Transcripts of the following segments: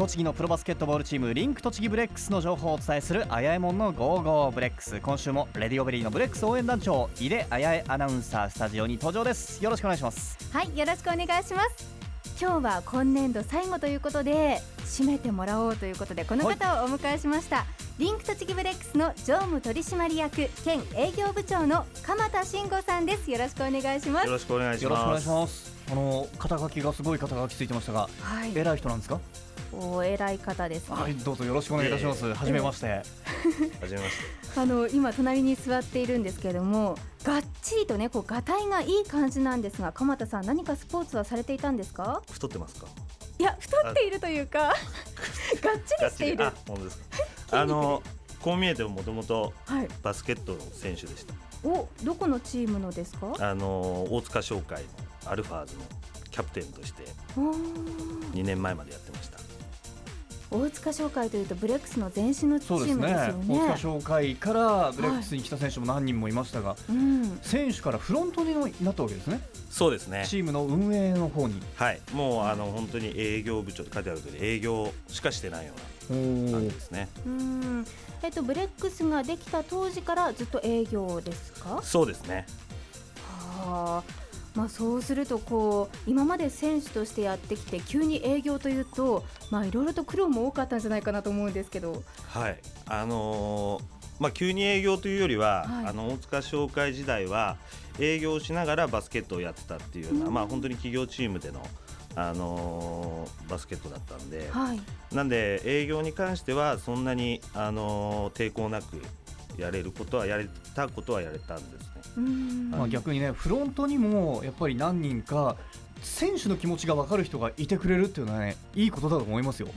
栃木のプロバスケットボールチームリンク栃木ブレックスの情報をお伝えするあやえもんの Go Go BREX。今週もレディオベリーのブレックス応援団長井出あやえアナウンサースタジオに登場です。よろしくお願いします。はいよろしくお願いします。今日は今年度最後ということで締めてもらおうということでこの方をお迎えしました、はい、リンク栃木ブレックスの常務取締役兼営業部長の鎌田眞吾さんです。よろしくお願いします。よろしくお願いします。あの肩書きがすごい肩書きついてましたが、はい、偉い人なんですか？お偉い方です、ね、はい、どうぞよろしくお願いいたします。はじめまして。はじめまして。あの今隣に座っているんですけれども、がっちりとねこうがたいがいい感じなんですが、鎌田さん何かスポーツはされていたんですか？太ってますか？いや太っているというか、がっちりしている。あ、本当ですか。あのこう見えてももともとバスケットの選手でした。お、どこのチームのですか？あの大塚商会のアルファーズのキャプテンとして2年前までやってました。大塚商会というとブレックスの前身のチームですよね、ね、大塚商会からブレックスに来た選手も何人もいましたが、はい。うん、選手からフロントになったわけですね。そうですね。チームの運営の方に。はい。もうあの本当に営業部長って書いてある通り営業しかしてないような感じですね。うん。えっとブレックスができた当時からずっと営業ですか？そうですね。はあまあ、そうするとこう今まで選手としてやってきて急に営業というといろいろと苦労も多かったんじゃないかなと思うんですけど。はい。あのー、まあ、急に営業というよりは、はい、あの大塚商会時代は営業しながらバスケットをやってたっていうような、うん、まあ、本当に企業チームでのあのー、バスケットだったんで、はい、なんで営業に関してはそんなに、あのー、抵抗なくやれることはやれたことはやれたんですまあ、逆にねフロントにもやっぱり何人か選手の気持ちが分かる人がいてくれるっていうのはねいいことだと思いますよ。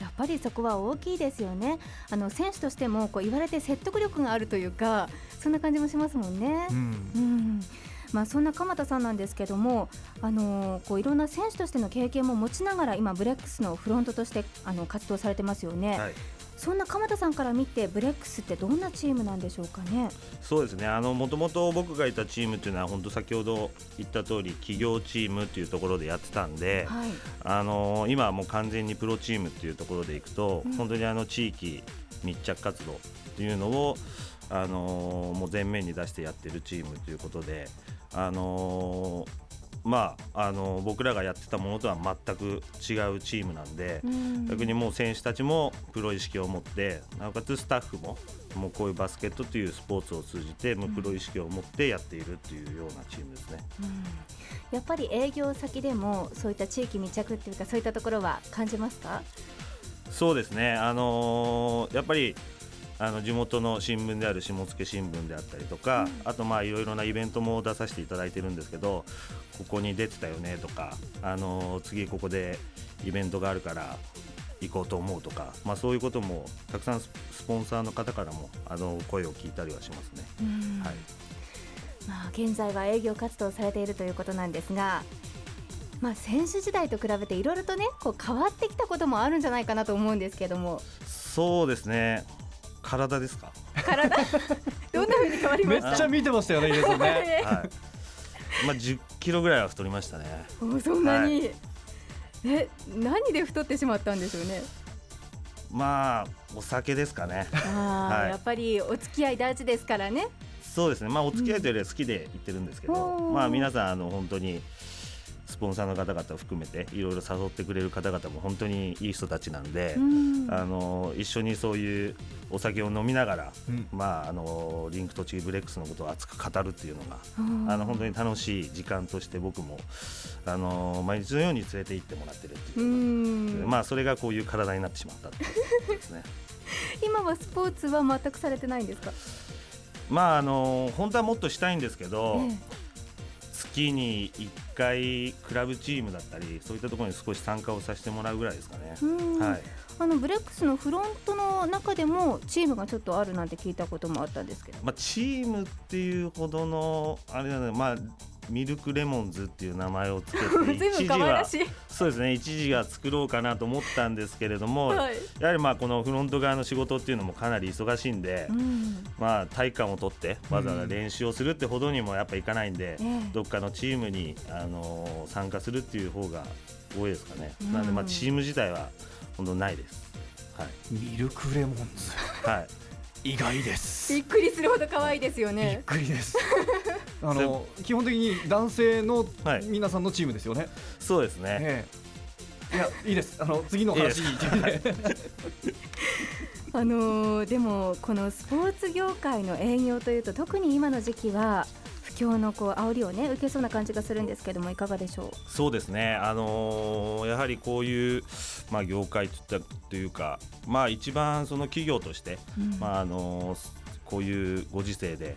やっぱりそこは大きいですよね。あの選手としてもこう言われて説得力があるというかそんな感じもしますもんね。うん、うん。まあ、そんな鎌田さんなんですけども、あのー、こういろんな選手としての経験も持ちながら今、ブレックスのフロントとしてあの活動されてますよね、はい、そんな鎌田さんから見てブレックスってどんなチームなんでしょうかね？そうですね。あのもともと僕がいたチームっていうのは本当先ほど言った通り企業チームっていうところでやってたんで、はい、あの今はもう完全にプロチームっていうところでいくと、うん、本当にあの地域密着活動っていうのをあのもう前面に出してやってるチームということで、あのまあ、あの僕らがやってたものとは全く違うチームなんで、ん。逆にもう選手たちもプロ意識を持ってなおかつスタッフももうこういうバスケットというスポーツを通じてもうプロ意識を持ってやっているっていうようなチームですね、やっぱり営業先でもそういった地域密着っていうかそういったところは感じますか？そうですね、あのー、やっぱりあの地元の新聞である下野新聞であったりとか、うん、あとまあいろいろなイベントも出させていただいてるんですけどここに出てたよねとか、あの次ここでイベントがあるから行こうと思うとか、まあ、そういうこともたくさんスポンサーの方からもあの声を聞いたりはしますね。はい。まあ、現在は営業活動されているということなんですが、まあ、選手時代と比べていろいろとねこう変わってきたこともあるんじゃないかなと思うんですけども。そうですね体ですか？体？どんな風に変わりました？めっちゃ見てましたよねね、はい、まあ10キロぐらいは太りましたね。おそんなに、はい、え何で太ってしまったんでしょうね？まあお酒ですかね。あ、はい、やっぱりお付き合い大事ですからね。そうですね。まあお付き合いというよりは好きで言ってるんですけど、うん、まあ皆さんあの本当にスポンサーの方々を含めていろいろ誘ってくれる方々も本当にいい人たちなんで、うん、あの一緒にそういうお酒を飲みながら、うん、まあ、あのリンク栃木ブレックスのことを熱く語るっていうのが、うん、あの本当に楽しい時間として僕もあの毎日のように連れて行ってもらってるっていう。まあ、それがこういう体になってしまったっていうことですね。今はスポーツは全くされてないんですか？まああの本当はもっとしたいんですけど、ええ。月に1回クラブチームだったりそういったところに少し参加をさせてもらうぐらいですかね。はい、あのブレックスのフロントの中でもチームがちょっとあるなんて聞いたこともあったんですけど、まあ、チームっていうほどのあれなのまあミルクレモンズっていう名前をつけて 一時はそうですね一時は作ろうかなと思ったんですけれども、はい、やはりまあこのフロント側の仕事っていうのもかなり忙しいんで、うん、まあ体感を取ってわざわざ練習をするってほどにもやっぱいかないんで、うん、どっかのチームにあの参加するっていう方が多いですかね。うん、なのでまあチーム自体は本当ないです。はい。ミルクレモンズ。はい。意外ですびっくりするほど可愛いですよねびっくりですあの基本的に男性の皆さんのチームですよね、はい、そうですね、ええ、いやいいです。あの次の話 あのー、でもこのスポーツ業界の営業というと特に今の時期は不況のこう煽りをね受けそうな感じがするんですけどもいかがでしょう？そうですね、あのー、やはりこういう、まあ、業界といったというか、まあ、一番その企業として、うん、まああのー、こういうご時世で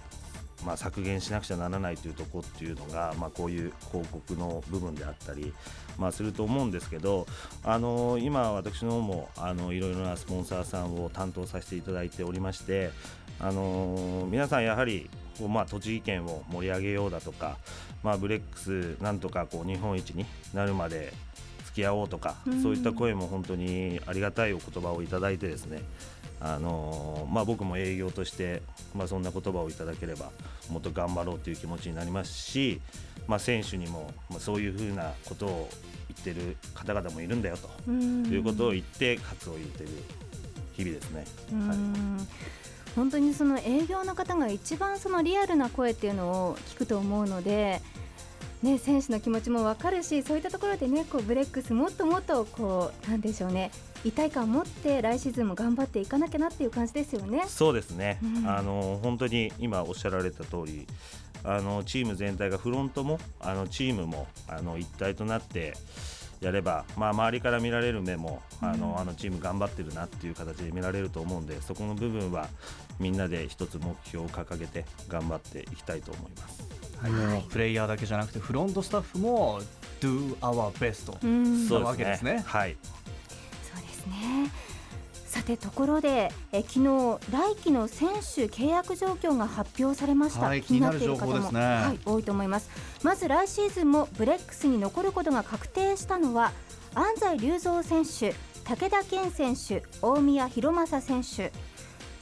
まあ、削減しなくちゃならないというところっていうのが、まあ、こういう広告の部分であったり、まあ、すると思うんですけど、あの今、私の方もあのいろいろなスポンサーさんを担当させていただいておりまして、あの皆さんやはりこうまあ、栃木県を盛り上げようだとか、まあ、ブレックスなんとかこう日本一になるまでき合おうとか、そういった声も本当にありがたいお言葉をいただいてですね。あのまあ、僕も営業として、まあ、そんな言葉をいただければもっと頑張ろうという気持ちになりますし、まあ、選手にも、まあ、そういうふうなことを言ってる方々もいるんだよということを言って活を入れてる日々ですね。はい。本当にその営業の方が一番そのリアルな声っていうのを聞くと思うので、ね、選手の気持ちも分かるしそういったところでねこうブレックスもっともっとこうなんでしょうね一体感を持って来シーズンも頑張っていかなきゃなっていう感じですよね。そうですね、うん、あの本当に今おっしゃられた通りありチーム全体がフロントもあのチームもあの一体となってやれば、まあ、周りから見られる目もあの、うん、あのチーム頑張ってるなっていう形で見られると思うんでそこの部分はみんなで一つ目標を掲げて頑張っていきたいと思います。はい、プレイヤーだけじゃなくてフロントスタッフも do our best なわけですね。はい。そうですね。さてところでえ昨日来季の選手契約状況が発表されました、はい、気になっている方も、ね、はい、多いと思います。まず来シーズンもブレックスに残ることが確定したのは安西隆三選手武田健選手大宮弘正選手。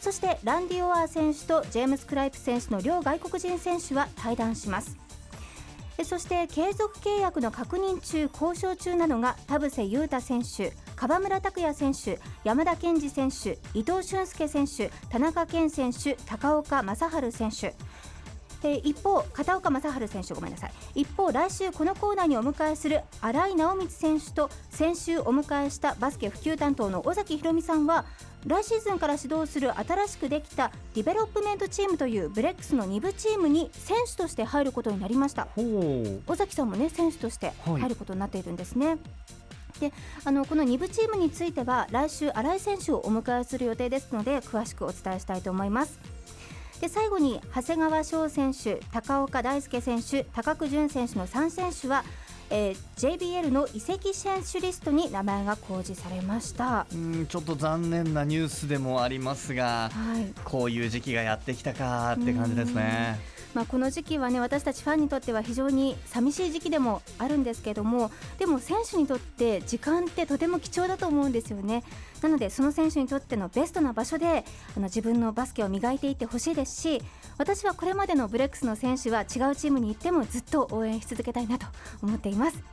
そしてランディ・オアー選手とジェームス・クライプ選手の両外国人選手は退団します。そして継続契約の確認中交渉中なのが田臥勇太選手川村拓也選手山田健二選手伊藤俊介選手田中健選手高岡正治選手。え一方、片岡正治選手ごめんなさい。一方、来週このコーナーにお迎えする新井直光選手と先週お迎えしたバスケ普及担当の尾崎宏美さんは来シーズンから指導する新しくできたディベロップメントチームというブレックスの2部チームに選手として入ることになりました。尾崎さんもね選手として入ることになっているんですね。はいであのこの2部チームについては来週新井選手をお迎えする予定ですので詳しくお伝えしたいと思います。で最後に長谷川翔選手高岡大輔選手高久潤選手の3選手はえー、JBL の移籍選手リストに名前が公示されました。うんちょっと残念なニュースでもありますが、はい、こういう時期がやってきたかって感じですね。まあ、この時期はね私たちファンにとっては非常に寂しい時期でもあるんですけどもでも選手にとって時間ってとても貴重だと思うんですよね。なのでその選手にとってのベストな場所であの自分のバスケを磨いていってほしいですし私はこれまでのブレックスの選手は違うチームに行ってもずっと応援し続けたいなと思っています。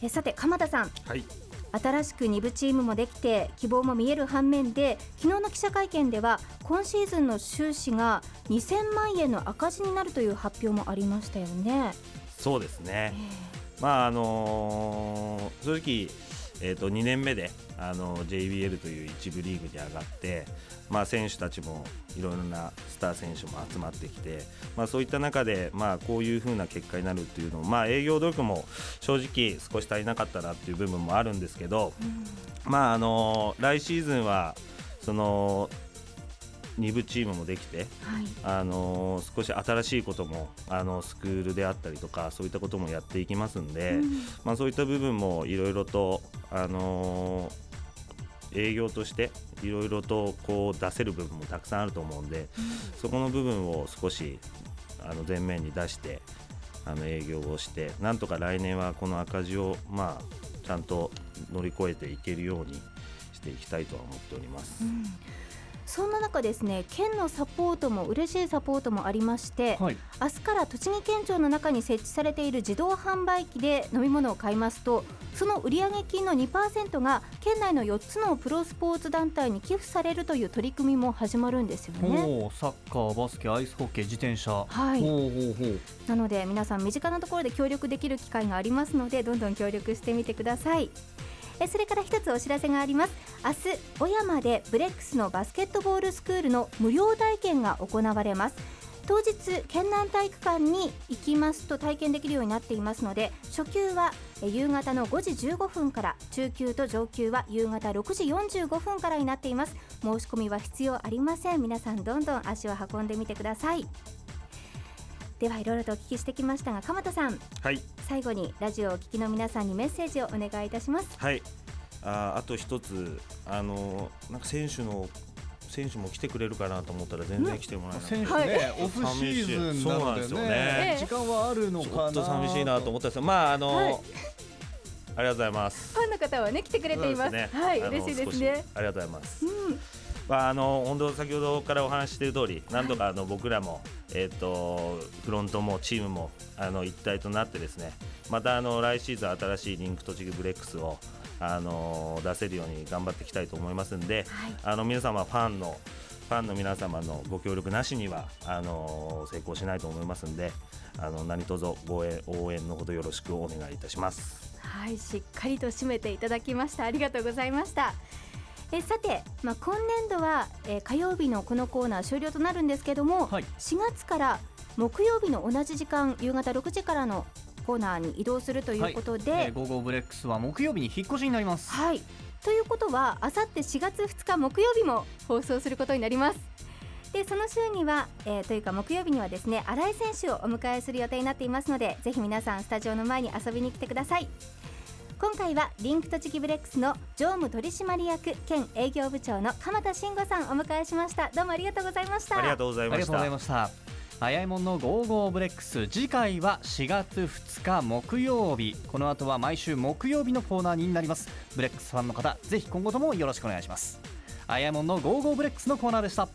えさて鎌田さん、はい。新しく2部チームもできて希望も見える反面で昨日の記者会見では今シーズンの収支が2000万円の赤字になるという発表もありましたよね。そうですね、えー、まああのー、正直えー、と2年目であの JBL という一部リーグに上がって、まあ、選手たちもいろいろなスター選手も集まってきて、まあ、そういった中で、まあ、こういう風な結果になるっていうのを、まあ、営業努力も正直少し足りなかったなっていう部分もあるんですけど、うん、まああの来シーズンはその2部チームもできて、はい、あの少し新しいこともあのスクールであったりとかそういったこともやっていきますんで、うん、まあ、そういった部分もいろいろと、あの営業としていろいろとこう出せる部分もたくさんあると思うんで、うん、そこの部分を少しあの前面に出してあの営業をしてなんとか来年はこの赤字をまあちゃんと乗り越えていけるようにしていきたいとは思っております。うんそんな中ですね県のサポートも嬉しいサポートもありまして、はい、明日から栃木県庁の中に設置されている自動販売機で飲み物を買いますとその売上金の2%が県内の4つのプロスポーツ団体に寄付されるという取り組みも始まるんですよね。サッカーバスケアイスホッケー自転車。はい。なので皆さん身近なところで協力できる機会がありますのでどんどん協力してみてくださいえそれから一つお知らせがあります。明日小山でブレックスのバスケットボールスクールの無料体験が行われます。当日県南体育館に行きますと体験できるようになっていますので初級は夕方の5時15分から中級と上級は夕方6時45分からになっています。申し込みは必要ありません。皆さんどんどん足を運んでみてください。ではいろいろとお聞きしてきましたが鎌田さん、はい、最後にラジオをお聞きの皆さんにメッセージをお願いいたします。はい。ああと一つ。あのなんか選手の選手も来てくれるかなと思ったら全然来てもらえない、選手ね、オフシーズンなのでね。時間はあるのかなちょっと寂しいなと思ったんですよ。まああの、はい、ありがとうございます。ファンの方はね来てくれています、ね、はい。嬉しいですね。ありがとうございます、うんまあ、あの本当先ほどからお話している通り、なんとかあの僕らも、えっ、とフロントもチームもあの一体となってですね、またあの来シーズン新しいリンク栃木ブレックスをあの出せるように頑張っていきたいと思いますんで、はい、あの皆様ファンのファンの皆様のご協力なしにはあの成功しないと思いますんで、あの何卒ご応援のほどよろしくお願いいたします。はい、しっかりと締めていただきました。ありがとうございました。えさて、まあ、今年度は、えー、火曜日のこのコーナー終了となるんですけども、はい、4月から木曜日の同じ時間夕方6時からのコーナーに移動するということで、はい、えー、ゴーゴーブレックスは木曜日に引っ越しになります。はいということはあさって4月2日木曜日も放送することになります。でその週には、えー、というか木曜日にはですね新井選手をお迎えする予定になっていますのでぜひ皆さんスタジオの前に遊びに来てください。今回はリンク栃木ブレックスの常務取締役兼営業部長の鎌田慎吾さんお迎えしました。どうもありがとうございました。ありがとうございました。早いもんでゴーゴーブレックス次回は4月2日木曜日。この後は毎週木曜日のコーナーになります。ブレックスファンの方ぜひ今後ともよろしくお願いします。早いもんのゴーゴーブレックスのコーナーでした。